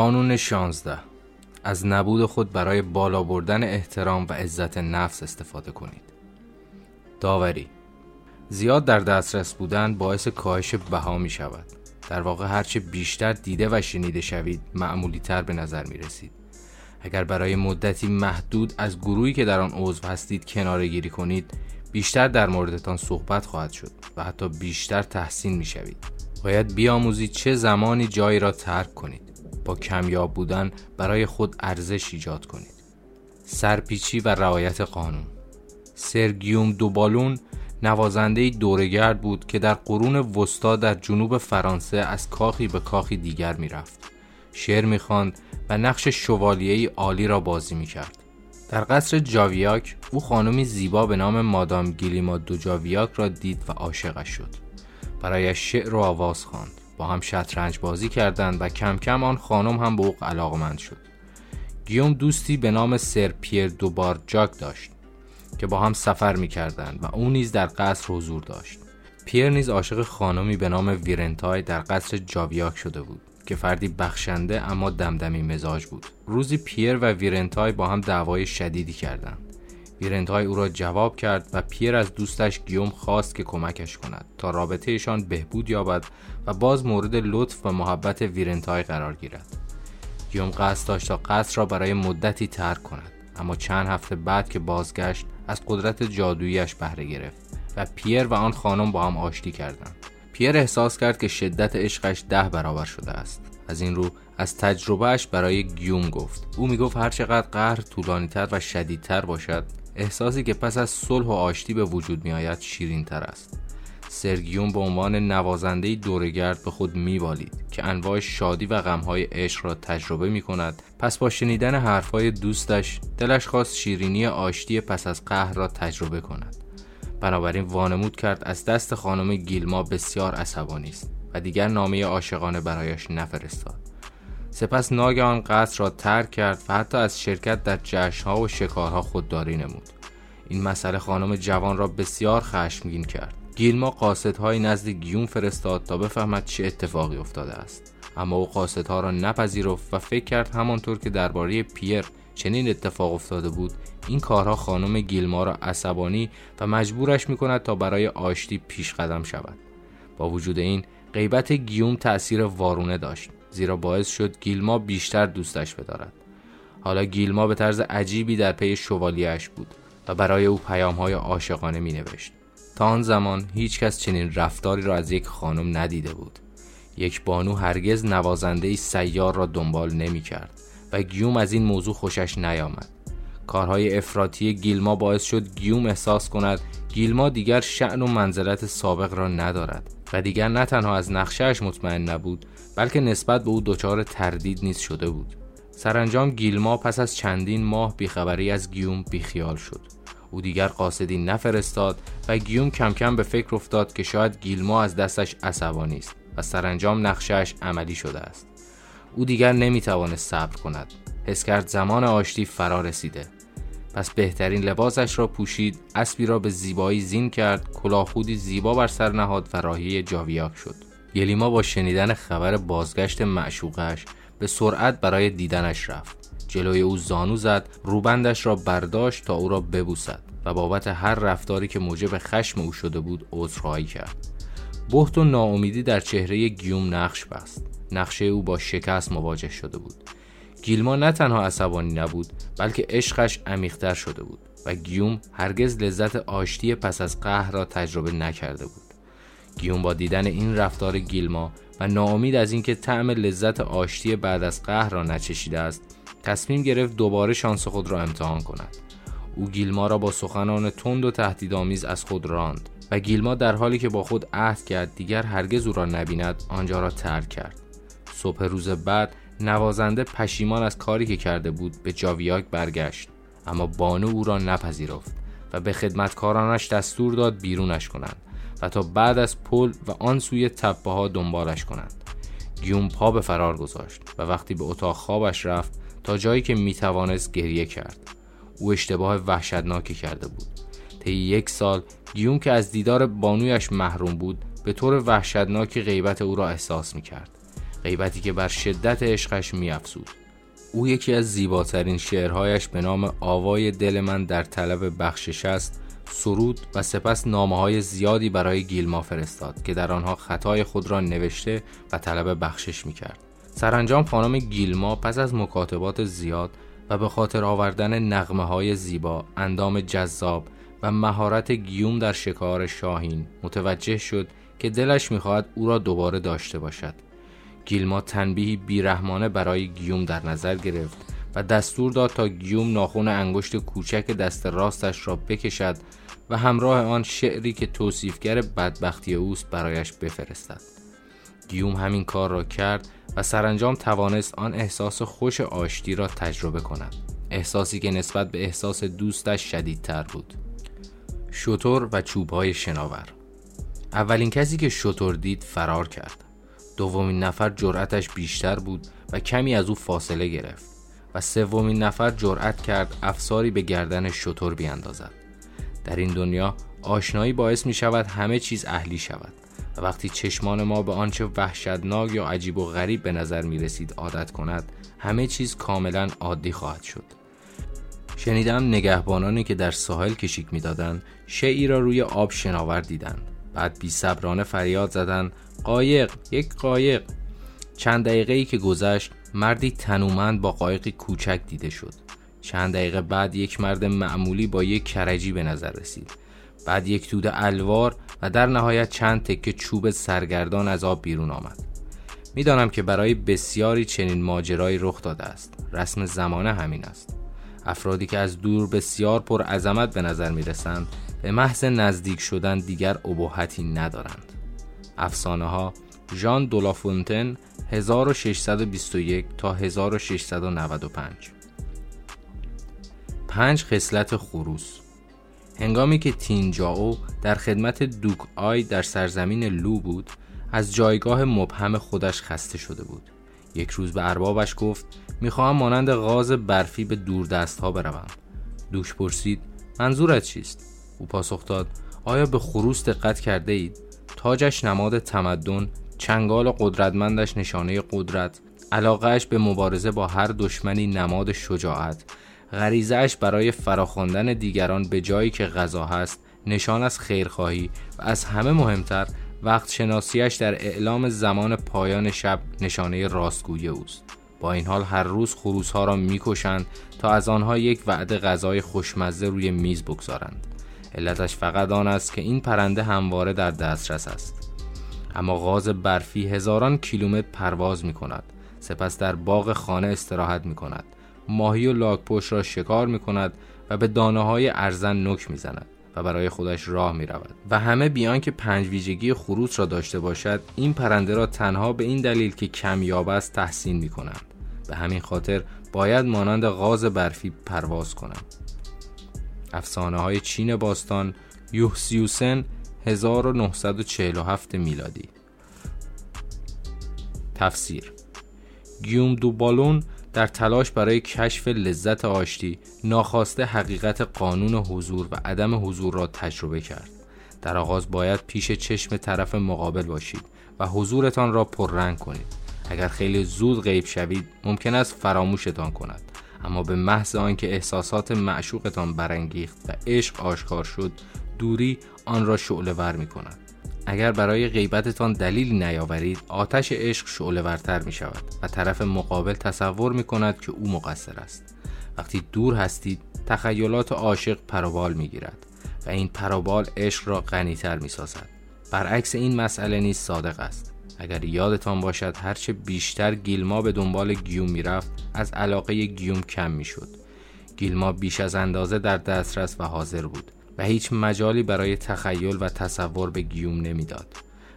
قانون 16 از نبود خود برای بالا بردن احترام و عزت نفس استفاده کنید. داوری زیاد در دسترس بودن باعث کاهش بها می شود. در واقع هرچه بیشتر دیده و شنیده شوید معمولی تر به نظر می رسید. اگر برای مدتی محدود از گروهی که در آن عضو هستید کناره گیری کنید بیشتر در موردتان صحبت خواهد شد و حتی بیشتر تحسین می شوید. باید بیاموزید چه زمانی جایی را ترک کنید با کمیاب بودن برای خود ارزش ایجاد کنید. سرپیچی و رعایت قانون. سرگیوم دوبالون نوازنده دورگرد بود که در قرون وسطا در جنوب فرانسه از کاخی به کاخی دیگر می‌رفت. شعر می‌خواند و نقش شوالیهی عالی را بازی می‌کرد. در قصر جاویاک او خانمی زیبا به نام مادام گیلیما دو جاویاک را دید و عاشقش شد. برایش شعر و آواز خواند. با هم شطرنج بازی کردند و کم کم آن خانم هم به او علاقمند شد. گیوم دوستی به نام سر پیر دوبار جاک داشت که با هم سفر می کردند و او نیز در قصر حضور داشت. پیر نیز عاشق خانمی به نام ویرنتای در قصر جاویاک شده بود که فردی بخشنده اما دمدمی مزاج بود. روزی پیر و ویرنتای با هم دعوای شدیدی کردند. ویرنتای او را جواب کرد و پیر از دوستش گیوم خواست که کمکش کند تا رابطهشان بهبود یابد و باز مورد لطف و محبت ویرنتای قرار گیرد. گیوم قصد داشت تا قصر را برای مدتی ترک کند اما چند هفته بعد که بازگشت از قدرت جادوییش بهره گرفت و پیر و آن خانم با هم آشتی کردند. پیر احساس کرد که شدت عشقش ده برابر شده است. از این رو از تجربهش برای گیوم گفت. او می‌گفت هر چقدر قهر طولانیتر و شدیدتر باشد احساسی که پس از صلح و آشتی به وجود می آید شیرین تر است. سرگیون به عنوان نوازنده دورگرد به خود میبالید که انواع شادی و غمهای عشق را تجربه می کند پس با شنیدن حرفهای دوستش دلش خواست شیرینی آشتی پس از قهر را تجربه کند. بنابراین وانمود کرد از دست خانم گیلما بسیار عصبانی است و دیگر نامه عاشقانه برایش نفرستاد. سپس ناگهان قصر را ترک کرد و حتی از شرکت در جشنها و شکارها خودداری نمود. این مسئله خانم جوان را بسیار خشمگین کرد. گیلما قاصدهایی نزد گیون فرستاد تا بفهمد چه اتفاقی افتاده است. اما او قاصدها را نپذیرفت و فکر کرد همانطور که درباره پیر چنین اتفاق افتاده بود این کارها خانم گیلما را عصبانی و مجبورش می کند تا برای آشتی پیش قدم شود. با وجود این غیبت گیوم تأثیر وارونه داشت. زیرا باعث شد گیلما بیشتر دوستش بدارد. حالا گیلما به طرز عجیبی در پی شوالیهش بود و برای او پیام های عاشقانه می نوشت تا آن زمان هیچکس چنین رفتاری را از یک خانم ندیده بود. یک بانو هرگز نوازنده سیار را دنبال نمی کرد و گیوم از این موضوع خوشش نیامد. کارهای افراطی گیلما باعث شد گیوم احساس کند گیلما دیگر شعن و منزلت سابق را ندارد و دیگر نه تنها از نقشهش مطمئن نبود بلکه نسبت به او دچار تردید نیز شده بود. سرانجام گیلما پس از چندین ماه بیخبری از گیوم بیخیال شد. او دیگر قاصدی نفرستاد و گیوم کم کم به فکر افتاد که شاید گیلما از دستش عصبانی است و سرانجام نقشهش عملی شده است. او دیگر نمی‌توانست صبر کند. حس کرد زمان آشتی فرا رسیده. پس بهترین لباسش را پوشید اسبی را به زیبایی زین کرد کلاهخودی زیبا بر سر نهاد و راهی جاویاک شد. گلیما با شنیدن خبر بازگشت معشوقش به سرعت برای دیدنش رفت. جلوی او زانو زد روبندش را برداشت تا او را ببوسد و بابت هر رفتاری که موجب خشم او شده بود عذرخواهی کرد. بحت و ناامیدی در چهره گیوم نقش بست. نقشه او با شکست مواجه شده بود. گیلما نه تنها عصبانی نبود بلکه عشقش عمیقتر شده بود و گیوم هرگز لذت آشتی پس از قهر را تجربه نکرده بود. گیوم با دیدن این رفتار گیلما و ناامید از اینکه طعم لذت آشتی بعد از قهر را نچشیده است تصمیم گرفت دوباره شانس خود را امتحان کند. او گیلما را با سخنان تند و تهدیدآمیز از خود راند و گیلما در حالی که با خود عهد کرد دیگر هرگز او را نبیند آنجا را ترک کرد. صبح روز بعد نوازنده پشیمان از کاری که کرده بود به جاویاک برگشت اما بانو او را نپذیرفت و به خدمتکارانش دستور داد بیرونش کنند و تا بعد از پل و آن سوی تپه ها دنبالش کنند. گیوم پا به فرار گذاشت و وقتی به اتاق خوابش رفت تا جایی که می‌توانست گریه کرد. او اشتباه وحشتناکی کرده بود. طی یک سال گیوم که از دیدار بانویش محروم بود به طور وحشتناکی غیبت او را احساس می کرد غیبتی که بر شدت عشقش میافزود او یکی از زیباترین شعرهایش به نام آوای دل من در طلب بخشش است سرود و سپس نامه های زیادی برای گیلما فرستاد که در آنها خطای خود را نوشته و طلب بخشش می کرد. سرانجام خانم گیلما پس از مکاتبات زیاد و به خاطر آوردن نغمه های زیبا، اندام جذاب و مهارت گیوم در شکار شاهین متوجه شد که دلش می‌خواهد او را دوباره داشته باشد. گیلما تنبیهی بیرحمانه برای گیوم در نظر گرفت و دستور داد تا گیوم ناخون انگشت کوچک دست راستش را بکشد و همراه آن شعری که توصیفگر بدبختی اوست برایش بفرستد. گیوم همین کار را کرد و سرانجام توانست آن احساس خوش آشتی را تجربه کند. احساسی که نسبت به احساس دوستش شدیدتر بود. شطور و چوبهای شناور اولین کسی که شطور دید فرار کرد. دومین نفر جرأتش بیشتر بود و کمی از او فاصله گرفت و سومین نفر جرأت کرد افساری به گردن شطور بیاندازد. در این دنیا آشنایی باعث می شود همه چیز اهلی شود و وقتی چشمان ما به آنچه وحشتناک یا عجیب و غریب به نظر می رسید عادت کند همه چیز کاملا عادی خواهد شد شنیدم نگهبانانی که در ساحل کشیک می‌دادند شعی را روی آب شناور دیدند بعد بی فریاد زدند قایق یک قایق. چند دقیقه ای که گذشت مردی تنومند با قایقی کوچک دیده شد. چند دقیقه بعد یک مرد معمولی با یک کرجی به نظر رسید. بعد یک دود الوار و در نهایت چند تکه چوب سرگردان از آب بیرون آمد. می‌دانم که برای بسیاری چنین ماجرایی رخ داده است. رسم زمانه همین است. افرادی که از دور بسیار پر عظمت به نظر می رسند به محض نزدیک شدن دیگر ابهتی ندارند. افسانه ها ژان دولافونتن 1621 تا 1695 پنج. خصلت خروس. هنگامی که تینجاو در خدمت دوک آی در سرزمین لو بود از جایگاه مبهم خودش خسته شده بود. یک روز به اربابش گفت می‌خواهم مانند غاز برفی به دور دست ها بروم. دوش پرسید منظورت چیست؟ او پاسخ داد آیا به خروس دقت کرده اید؟ تاجش نماد تمدن چنگال قدرتمندش نشانه قدرت علاقهش به مبارزه با هر دشمنی نماد شجاعت. غریزهش برای فراخواندن دیگران به جایی که غذا هست نشان از خیرخواهی و از همه مهمتر وقت شناسیش در اعلام زمان پایان شب نشانه راستگویی اوست. با این حال هر روز خروسها را می‌کشند تا از آنها یک وعده غذای خوشمزه روی میز بگذارند. علتش فقط آن است که این پرنده همواره در دسترس است. اما غاز برفی هزاران کیلومتر پرواز می کند سپس در باغ خانه استراحت می کند ماهی و لاکپشت را شکار می کند و به دانه های ارزن نک می زند و برای خودش راه می رود و همه بیان که پنج ویژگی خروس را داشته باشد این پرنده را تنها به این دلیل که کمیاب است تحسین می کنند به همین خاطر باید مانند غاز برفی پرواز کنم افسانه های چین باستان یوهسیوسن 1947 میلادی. تفسیر گیوم دو بالون در تلاش برای کشف لذت آشتی ناخواسته حقیقت قانون حضور و عدم حضور را تجربه کرد. در آغاز باید پیش چشم طرف مقابل باشید و حضورتان را پررنگ کنید. اگر خیلی زود غیب شوید ممکن است فراموشتان کند. اما به محض آنکه احساسات معشوقتان برانگیخت و عشق آشکار شد دوری آن را شعله ور می کند اگر برای غیبتتان دلیلی نیاورید آتش عشق شعله ورتر می شود و طرف مقابل تصور می کند که او مقصر است. وقتی دور هستید تخیلات عاشق پروبال می گیرد و این پروبال عشق را غنیتر می سازد برعکس این مسئله نیز صادق است. اگر یادتان باشد هرچه بیشتر گیلما به دنبال گیوم می‌رفت از علاقه گیوم کم می‌شد. گیلما بیش از اندازه در دسترس و حاضر بود و هیچ مجالی برای تخیل و تصور به گیوم نمی‌داد.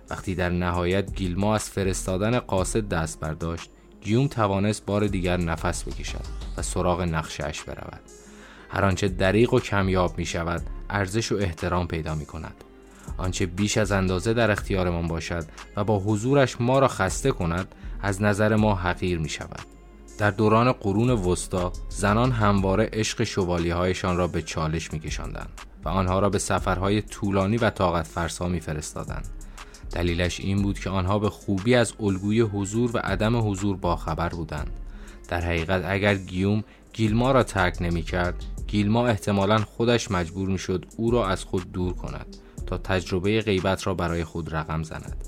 وقتی در نهایت گیلما از فرستادن قاصد دست برداشت گیوم توانست بار دیگر نفس بکشد و سراغ نقشهاش برود. هر آنچه دریق و کمیاب می شود ارزش و احترام پیدا می کند آنچه بیش از اندازه در اختیارمان باشد و با حضورش ما را خسته کند از نظر ما حقیر می شود در دوران قرون وسطا زنان همواره عشق شوالی هایشان را به چالش می کشندن و آنها را به سفرهای طولانی و طاقت فرسا می فرستادن. دلیلش این بود که آنها به خوبی از الگوی حضور و عدم حضور باخبر بودند. در حقیقت اگر گیوم گیلما را ترک نمی کرد گیلما احتمالا خودش مجبور می شد او را از خود دور کند. تجربه غیبت را برای خود رقم زند.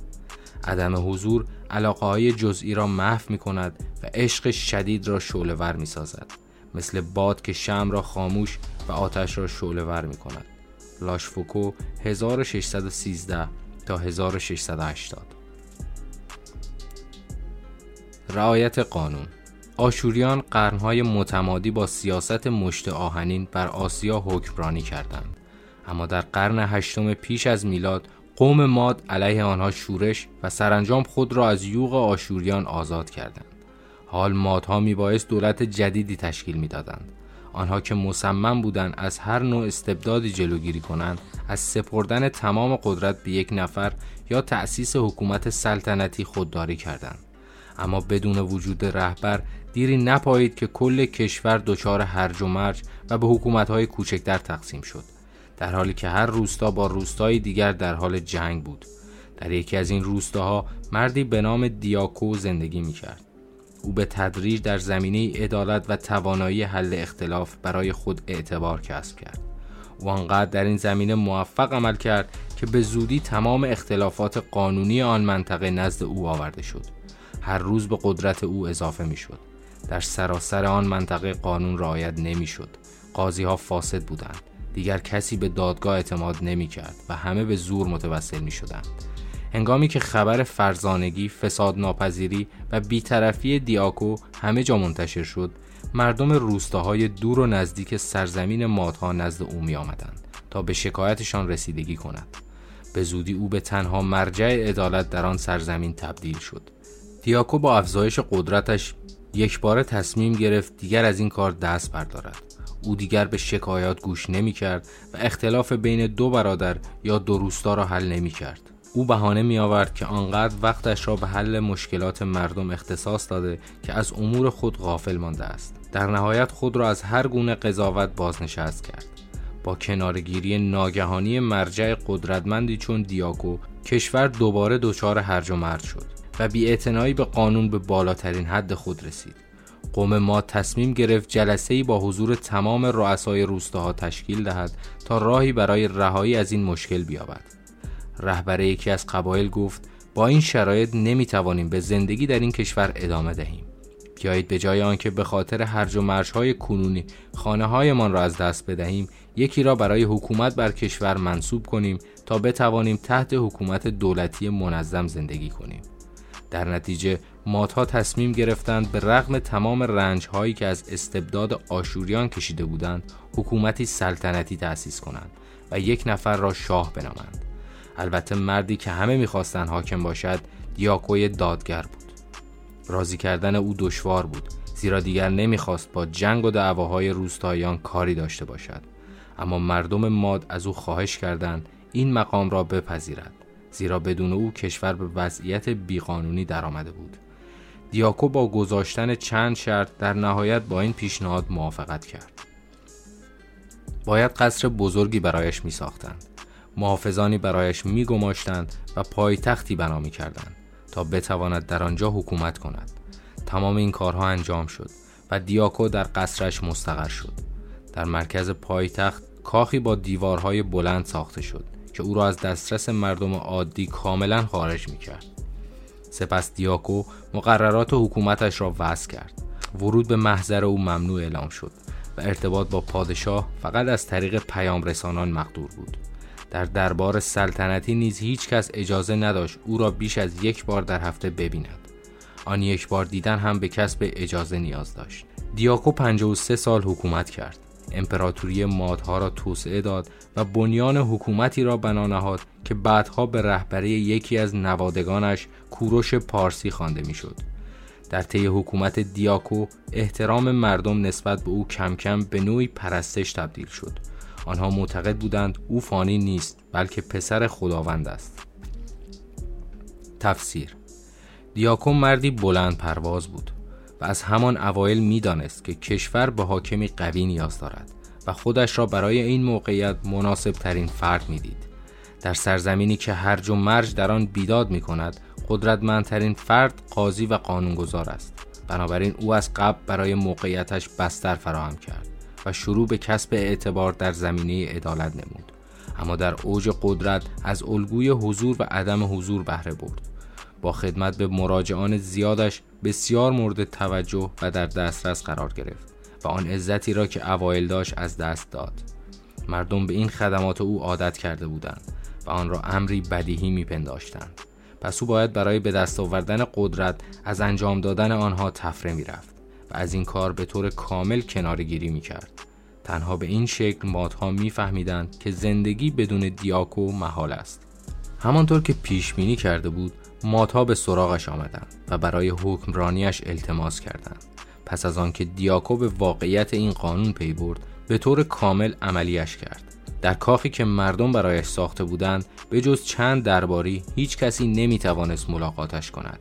عدم حضور علاقه های جزئی را محو می کند و عشق شدید را شعلور می سازد مثل باد که شم را خاموش و آتش را شعلور می کند لاشفوکو 1613 تا 1680 رعایت قانون. آشوریان قرنهای متمادی با سیاست مشت آهنین بر آسیا حکمرانی کردند. اما در قرن هشتم پیش از میلاد قوم ماد علیه آنها شورش و سرانجام خود را از یوغ آشوریان آزاد کردند. حال مادها میبایست دولت جدیدی تشکیل می‌دادند. آنها که مصمم بودند از هر نوع استبدادی جلوگیری کنند از سپردن تمام قدرت به یک نفر یا تأسیس حکومت سلطنتی خودداری کردند. اما بدون وجود رهبر دیری نپایید که کل کشور دچار هرج و مرج و به حکومت‌های کوچکتر تقسیم شد. در حالی که هر روستا با روستای دیگر در حال جنگ بود در یکی از این روستاها مردی به نام دیاکو زندگی می کرد. او به تدریج در زمینه عدالت و توانایی حل اختلاف برای خود اعتبار کسب کرد. او آنقدر در این زمینه موفق عمل کرد که به زودی تمام اختلافات قانونی آن منطقه نزد او آورده شد. هر روز به قدرت او اضافه می شد. در سراسر آن منطقه قانون رعایت نمی شد. قاضی ها فاسد بودند. دیگر کسی به دادگاه اعتماد نمی کرد و همه به زور متوسل می شدند. هنگامی که خبر فرزانگی، فساد ناپذیری و بیطرفی دیاکو همه جا منتشر شد، مردم روستاهای دور و نزدیک سرزمین مادها نزد او می آمدند تا به شکایتشان رسیدگی کند. به زودی او به تنها مرجع عدالت در آن سرزمین تبدیل شد. دیاکو با افزایش قدرتش یک بار تصمیم گرفت دیگر از این کار دست بردارد. او دیگر به شکایات گوش نمی کرد و اختلاف بین دو برادر یا دو روستا را حل نمی کرد. او بهانه می آورد که آنقدر وقتش را به حل مشکلات مردم اختصاص داده که از امور خود غافل مانده است. در نهایت خود را از هر گونه قضاوت بازنشست کرد. با کنارگیری ناگهانی مرجع قدرتمندی چون دیاکو کشور دوباره دچار هرج و مرج شد و بی به قانون به بالاترین حد خود رسید. قوم ما تصمیم گرفت جلسه ای با حضور تمام رؤسای روستاها تشکیل دهد تا راهی برای رهایی از این مشکل بیابد. رهبر یکی از قبایل گفت با این شرایط نمی توانیم به زندگی در این کشور ادامه دهیم. بیایید به جای آنکه به خاطر هرج و مرجهای کنونی خانه هایمان را از دست بدهیم یکی را برای حکومت بر کشور منصوب کنیم تا بتوانیم تحت حکومت دولتی منظم زندگی کنیم. در نتیجه مادها تصمیم گرفتند به رغم تمام رنج هایی که از استبداد آشوریان کشیده بودند حکومتی سلطنتی تأسیس کنند و یک نفر را شاه بنامند. البته مردی که همه می‌خواستند حاکم باشد دیاکوی دادگر بود. راضی کردن او دشوار بود زیرا دیگر نمی‌خواست با جنگ و دعواهای روستاییان کاری داشته باشد. اما مردم ماد از او خواهش کردند این مقام را بپذیرد. زیرا بدون او کشور به وضعیت بیقانونی درآمده بود. دیاکو با گذاشتن چند شرط در نهایت با این پیشنهاد موافقت کرد. باید قصر بزرگی برایش می ساختند محافظانی برایش می گماشتند و پایتختی بنا می کردند تا بتواند در آنجا حکومت کند. تمام این کارها انجام شد و دیاکو در قصرش مستقر شد. در مرکز پایتخت کاخی با دیوارهای بلند ساخته شد. که او را از دسترس مردم عادی کاملا خارج می کرد. سپس دیاکو مقررات حکومتش را وضع کرد. ورود به محضر او ممنوع اعلام شد و ارتباط با پادشاه فقط از طریق پیام رسانان مقدور بود. در دربار سلطنتی نیز هیچ کس اجازه نداشت او را بیش از یک بار در هفته ببیند. آن یک بار دیدن هم به کسب اجازه نیاز داشت. دیاکو 53 سال حکومت کرد. امپراتوری مادها را توسعه داد و بنیان حکومتی را بنا نهاد که بعدها به رهبری یکی از نوادگانش کوروش پارسی خوانده می‌شد. در طی حکومت دیاکو احترام مردم نسبت به او کم کم به نوعی پرستش تبدیل شد. آنها معتقد بودند او فانی نیست بلکه پسر خداوند است. تفسیر دیاکو مردی بلند پرواز بود و از همان اوایل می‌دانست که کشور به حاکمی قوی نیاز دارد و خودش را برای این موقعیت مناسب ترین فرد می‌دید. در سرزمینی که هرج و مرج در آن بیداد می کند قدرتمندترین فرد قاضی و قانونگذار است. بنابراین او از قبل برای موقعیتش بستر فراهم کرد و شروع به کسب اعتبار در زمینه عدالت نمود. اما در اوج قدرت از الگوی حضور و عدم حضور بهره برد. با خدمت به مراجعان زیادش بسیار مورد توجه و در دسترس قرار گرفت و آن عزتی را که اوایل داشت از دست داد. مردم به این خدمات او عادت کرده بودند و آن را امری بدیهی میپنداشتند. پس او باید برای به دست آوردن قدرت از انجام دادن آنها تفره می‌رفت و از این کار به طور کامل کنارگیری می‌کرد. تنها به این شکل مادها میفهمیدند که زندگی بدون دیاکو محال است. همانطور که پیش بینی کرده بود مادها به سراغش آمدند و برای حکمرانیش التماس کردند. پس از آنکه دیاکو به واقعیت این قانون پی برد به طور کامل عملیش کرد. در کاخی که مردم برایش ساخته بودند به جز چند درباری هیچ کسی نمی توانست ملاقاتش کند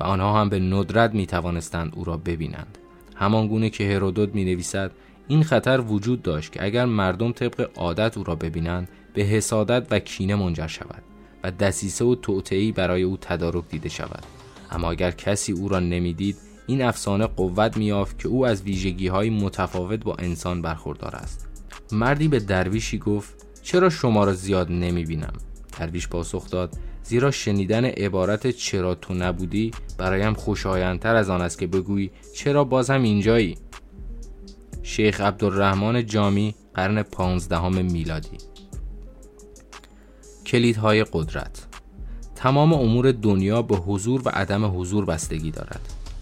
و آنها هم به ندرت می توانستند او را ببینند. همان گونه که هرودوت می نویسد این خطر وجود داشت که اگر مردم طبق عادت او را ببینند به حسادت و کینه منجر شود. دسیسه و توطعی برای او تدارک دیده شود. اما اگر کسی او را نمی‌دید این افسانه قوت میافت که او از ویژگی های متفاوت با انسان برخوردار است. مردی به درویشی گفت چرا شما را زیاد نمی بینم درویش پاسخ داد زیرا شنیدن عبارت چرا تو نبودی برایم خوشایندتر از آن است که بگویی چرا باز هم اینجایی؟ شیخ عبدالرحمن جامی قرن پانزدهم میلادی. کلیدهای قدرت. تمام امور دنیا به حضور و عدم حضور بستگی دارد.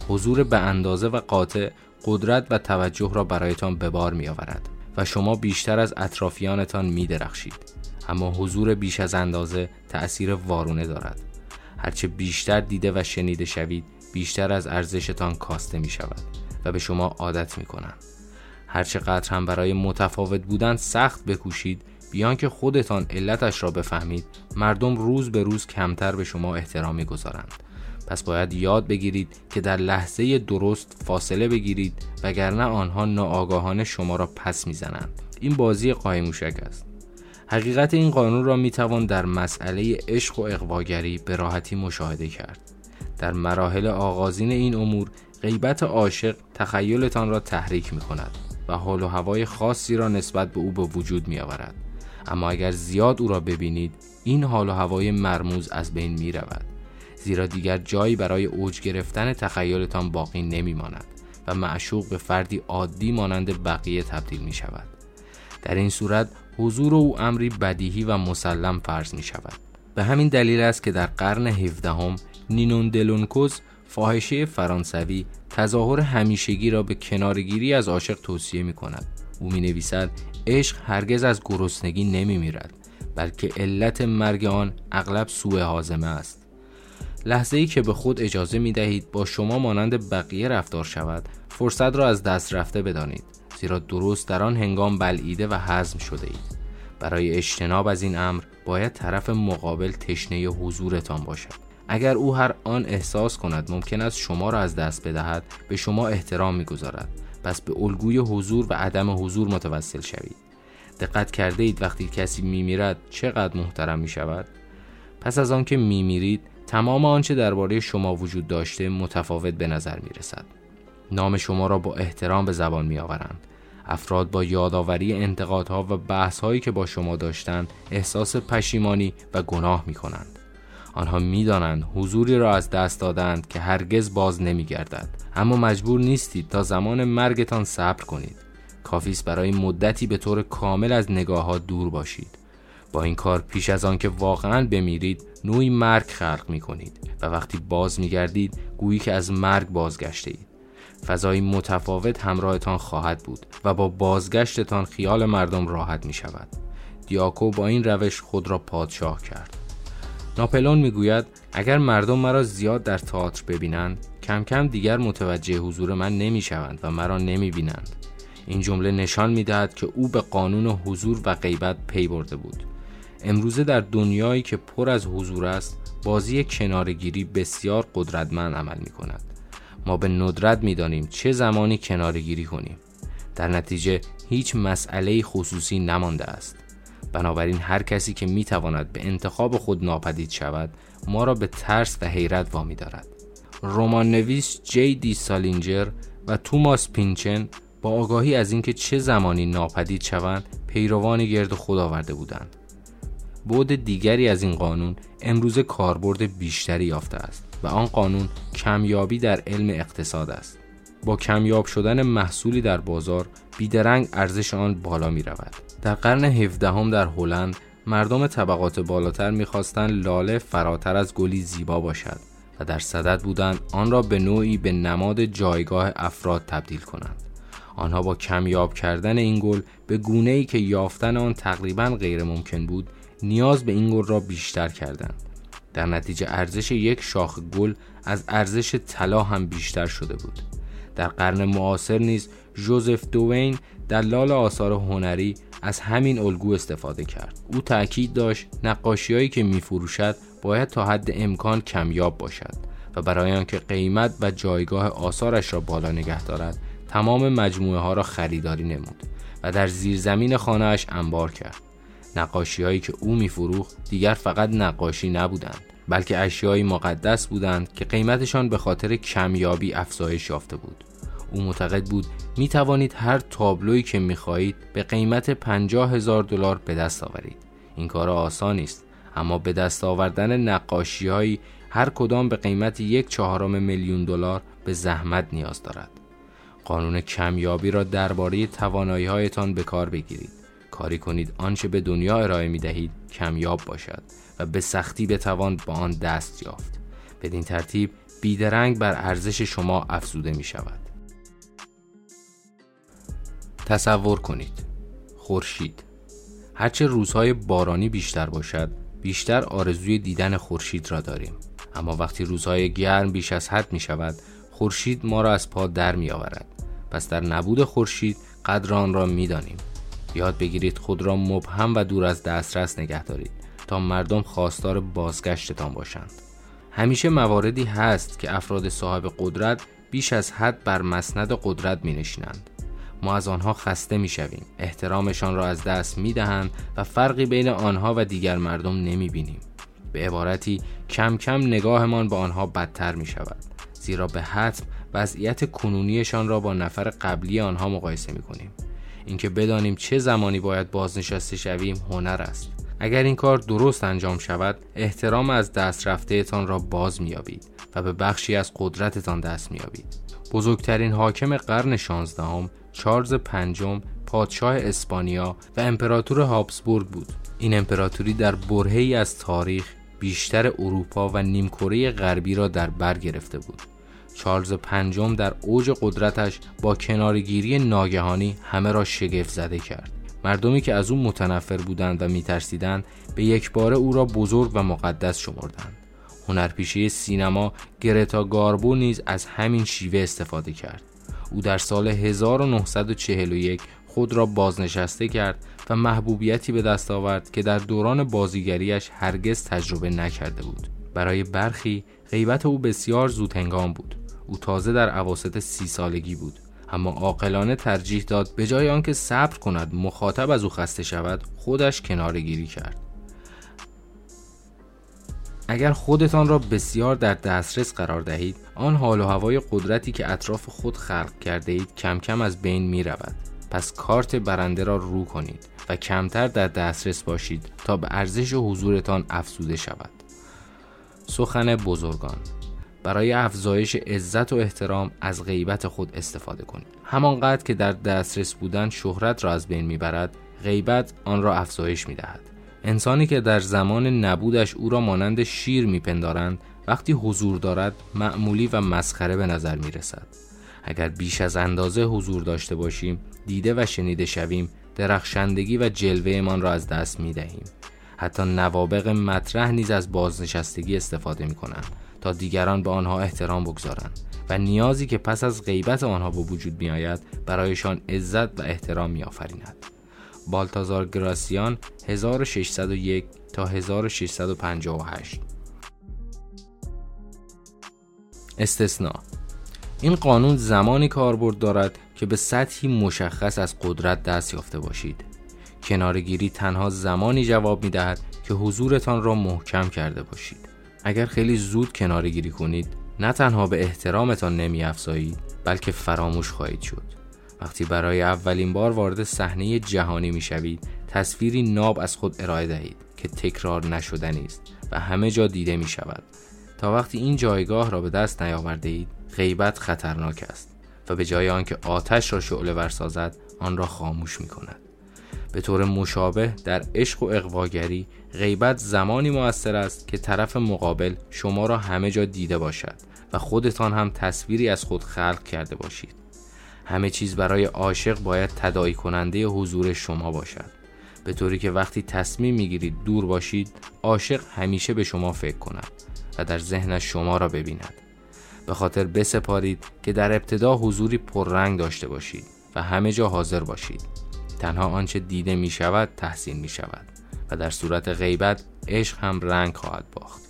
حضور به اندازه و قاطع قدرت و توجه را برایتان به بار می آورد و شما بیشتر از اطرافیانتان می درخشید. اما حضور بیش از اندازه تأثیر وارونه دارد. هرچه بیشتر دیده و شنیده شوید بیشتر از ارزشتان کاسته می شود و به شما عادت می کنند هرچقدر هم برای متفاوت بودن سخت بکوشید بیان که خودتان علتش را بفهمید مردم روز به روز کمتر به شما احترامی گذارند. پس باید یاد بگیرید که در لحظه درست فاصله بگیرید وگرنه آنها ناآگاهانه شما را پس می‌زنند. این بازی قایموشک است. حقیقت این قانون را می‌توان در مسئله عشق و اقواگری به راحتی مشاهده کرد. در مراحل آغازین این امور غیبت عاشق تخیلتان را تحریک می کند و حال و هوای خاصی را نسبت به او به وجود می آورد. اما اگر زیاد او را ببینید این حال و هوای مرموز از بین می رود زیرا دیگر جایی برای اوج گرفتن تخیلتان باقی نمی ماند و معشوق به فردی عادی مانند بقیه تبدیل می شود در این صورت حضور او امری بدیهی و مسلم فرض می شود به همین دلیل است که در قرن 17 هم نینون دلونکوز فاحشه فرانسوی تظاهر همیشگی را به کنارگیری از عاشق توصیه می کند او می نویسد عشق هرگز از گرسنگی نمی میرد بلکه علت مرگ آن اغلب سوء حازمه است. لحظه ای که به خود اجازه می دهید با شما مانند بقیه رفتار شود فرصت را از دست رفته بدانید زیرا درست در آن هنگام بلعیده و حزم شده اید برای اجتناب از این امر باید طرف مقابل تشنه حضورتان باشد. اگر او هر آن احساس کند ممکن است شما را از دست بدهد به شما احترام می‌گذارد. پس به الگوی حضور و عدم حضور متوسل شوید دقت کرده اید وقتی کسی میمیرد چقدر محترم می شود پس از آنکه میمیرید تمام آنچه درباره شما وجود داشته متفاوت به نظر می رسد. نام شما را با احترام به زبان می آورند. افراد با یادآوری انتقادها و بحثهایی که با شما داشتند احساس پشیمانی و گناه می کنند. آنها می‌دانند حضوری را از دست دادند که هرگز باز نمی گردد. اما مجبور نیستید تا زمان مرگتان صبر کنید. کافی برای مدتی به طور کامل از نگاه ها دور باشید. با این کار پیش از آن که واقعا بمیرید نوعی مرگ خلق می کنید و وقتی باز می گردید گویی که از مرگ بازگشته اید فضایی متفاوت همراهتان خواهد بود و با بازگشتتان خیال مردم راحت می شود دیاکو با این روش خود را پادشاه کرد ناپلون می‌گوید اگر مردم مرا زیاد در تئاتر ببینند کم کم دیگر متوجه حضور من نمی شوند و مرا نمی بینند این جمله نشان می دهد که او به قانون حضور و غیبت پی برده بود. امروزه در دنیایی که پر از حضور است بازی کنارگیری بسیار قدرتمند عمل می کند ما به ندرت می دانیم چه زمانی کنارگیری کنیم. در نتیجه هیچ مسئله خصوصی نمانده است. بنابراین هر کسی که می‌تواند به انتخاب خود ناپدید شود ما را به ترس و حیرت وامی دارد رمان نویس جی دی سالینجر و توماس پینچن با آگاهی از اینکه چه زمانی ناپدید شوند پیروان گرد خود آورده بودند. بود دیگری از این قانون امروز کاربرد بیشتری یافته است و آن قانون کمیابی در علم اقتصاد است. با کمیاب شدن محصولی در بازار بیدرنگ ارزش آن بالا می رود. در قرن 17 هم در هلند مردم طبقات بالاتر می‌خواستند لاله فراتر از گلی زیبا باشد. و در صدد بودند آن را به نوعی به نماد جایگاه افراد تبدیل کنند. آنها با کمیاب کردن این گل به گونه ای که یافتن آن تقریبا غیر ممکن بود نیاز به این گل را بیشتر کردند. در نتیجه ارزش یک شاخ گل از ارزش طلا هم بیشتر شده بود. در قرن معاصر نیز جوزف دوین دلال آثار هنری از همین الگو استفاده کرد او تاکید داشت نقاشیهایی که میفروشد باید تا حد امکان کمیاب باشد و برای آنکه قیمت و جایگاه آثارش را بالا نگه دارد تمام مجموعه ها را خریداری نمود و در زیرزمین خانهاش انبار کرد. نقاشی هایی که او میفروخت دیگر فقط نقاشی نبودند بلکه اشیایی مقدس بودند که قیمتشان به خاطر کمیابی افزایش یافته بود. او معتقد بود می توانید هر تابلویی که می خواهید به قیمت 50 هزار دلار به دست آورید. این کار آسان است. اما به دست آوردن نقاشی هر کدام به قیمت یک چهارم میلیون دلار به زحمت نیاز دارد. قانون کمیابی را درباره توانایی هایتان به کار بگیرید. کاری کنید آنچه به دنیا ارائه می دهید کمیاب باشد و به سختی بتوان با آن دست یافت. بدین ترتیب بیدرنگ بر ارزش شما افزوده می شود تصور کنید. خورشید. هرچه روزهای بارانی بیشتر باشد بیشتر آرزوی دیدن خورشید را داریم. اما وقتی روزهای گرم بیش از حد می شود خورشید ما را از پا در می آورد پس در نبود خورشید قدر آن را می دانیم یاد بگیرید خود را مبهم و دور از دسترس نگه دارید تا مردم خواستار بازگشتتان باشند. همیشه مواردی هست که افراد صاحب قدرت بیش از حد بر مسند قدرت می نشینند ما از آنها خسته می شویم احترامشان را از دست می دهند و فرقی بین آنها و دیگر مردم نمی بینیم به عبارتی کم کم نگاهمان با آنها بدتر می شود زیرا به حتم وضعیت کنونیشان را با نفر قبلی آنها مقایسه می کنیم اینکه بدانیم چه زمانی باید بازنشسته شویم هنر است. اگر این کار درست انجام شود احترام از دست رفتهتان را باز میابید و به بخشی از قدرتتان دست میابید بزرگترین حاکم قرن شانزدهم چارلز پنجم پادشاه اسپانیا و امپراتور هابسبورگ بود. این امپراتوری در برهی از تاریخ بیشتر اروپا و نیمکره غربی را در بر گرفته بود. چارلز پنجم در اوج قدرتش با کنارگیری ناگهانی همه را شگفت زده کرد. مردمی که از او متنفر بودند و میترسیدند به یک بار او را بزرگ و مقدس شمردند. هنرپیشه سینما گرتا گاربو نیز از همین شیوه استفاده کرد. او در سال 1941 خود را بازنشسته کرد و محبوبیتی به دست آورد که در دوران بازیگریش هرگز تجربه نکرده بود. برای برخی غیبت او بسیار زود هنگام بود. او تازه در عواسط سی سالگی بود. اما عاقلانه ترجیح داد به جای آنکه صبر کند مخاطب از او خسته شود خودش کنارگیری کرد. اگر خودتان را بسیار در دسترس قرار دهید آن حال و هوای قدرتی که اطراف خود خلق کرده اید کم کم از بین می رود پس کارت برنده را رو کنید و کمتر در دسترس باشید تا به ارزش حضورتان افزوده شود. سخن بزرگان برای افزایش عزت و احترام از غیبت خود استفاده کنید. همانقدر که در دسترس بودن شهرت را از بین می‌برد غیبت آن را افزایش می‌دهد. انسانی که در زمان نبودش او را مانند شیر میپندارند وقتی حضور دارد معمولی و مسخره به نظر می رسد. اگر بیش از اندازه حضور داشته باشیم دیده و شنیده شویم درخشندگی و جلوهمان را از دست می دهیم. حتی نوابق مطرح نیز از بازنشستگی استفاده می کنند تا دیگران به آنها احترام بگذارند و نیازی که پس از غیبت آنها به وجود می آید برایشان عزت و احترام می آفریند. بالتازار گراسیان 1601 تا 1658 استثناء این قانون زمانی کاربرد دارد که به سطحی مشخص از قدرت دست یافته باشید. کنارگیری تنها زمانی جواب می دهد که حضورتان را محکم کرده باشید. اگر خیلی زود کنارگیری کنید نه تنها به احترامتان نمی افزایید بلکه فراموش خواهید شد. وقتی برای اولین بار وارد صحنه جهانی می شوید تصویری ناب از خود ارائه دهید که تکرار نشدنی است و همه جا دیده می شود تا وقتی این جایگاه را به دست نیاورده اید غیبت خطرناک است و به جای آنکه آتش را شعله ور سازد آن را خاموش می کند به طور مشابه در عشق و اقواگری غیبت زمانی موثر است که طرف مقابل شما را همه جا دیده باشد و خودتان هم تصویری از خود خلق کرده باشید. همه چیز برای عاشق باید تدایی کننده حضور شما باشد. به طوری که وقتی تصمیم می‌گیرید دور باشید عاشق همیشه به شما فکر کند و در ذهنش شما را ببیند. به خاطر بسپارید که در ابتدا حضوری پررنگ داشته باشید و همه جا حاضر باشید. تنها آنچه دیده می شود تحسین می شود و در صورت غیبت عشق هم رنگ خواهد باخت.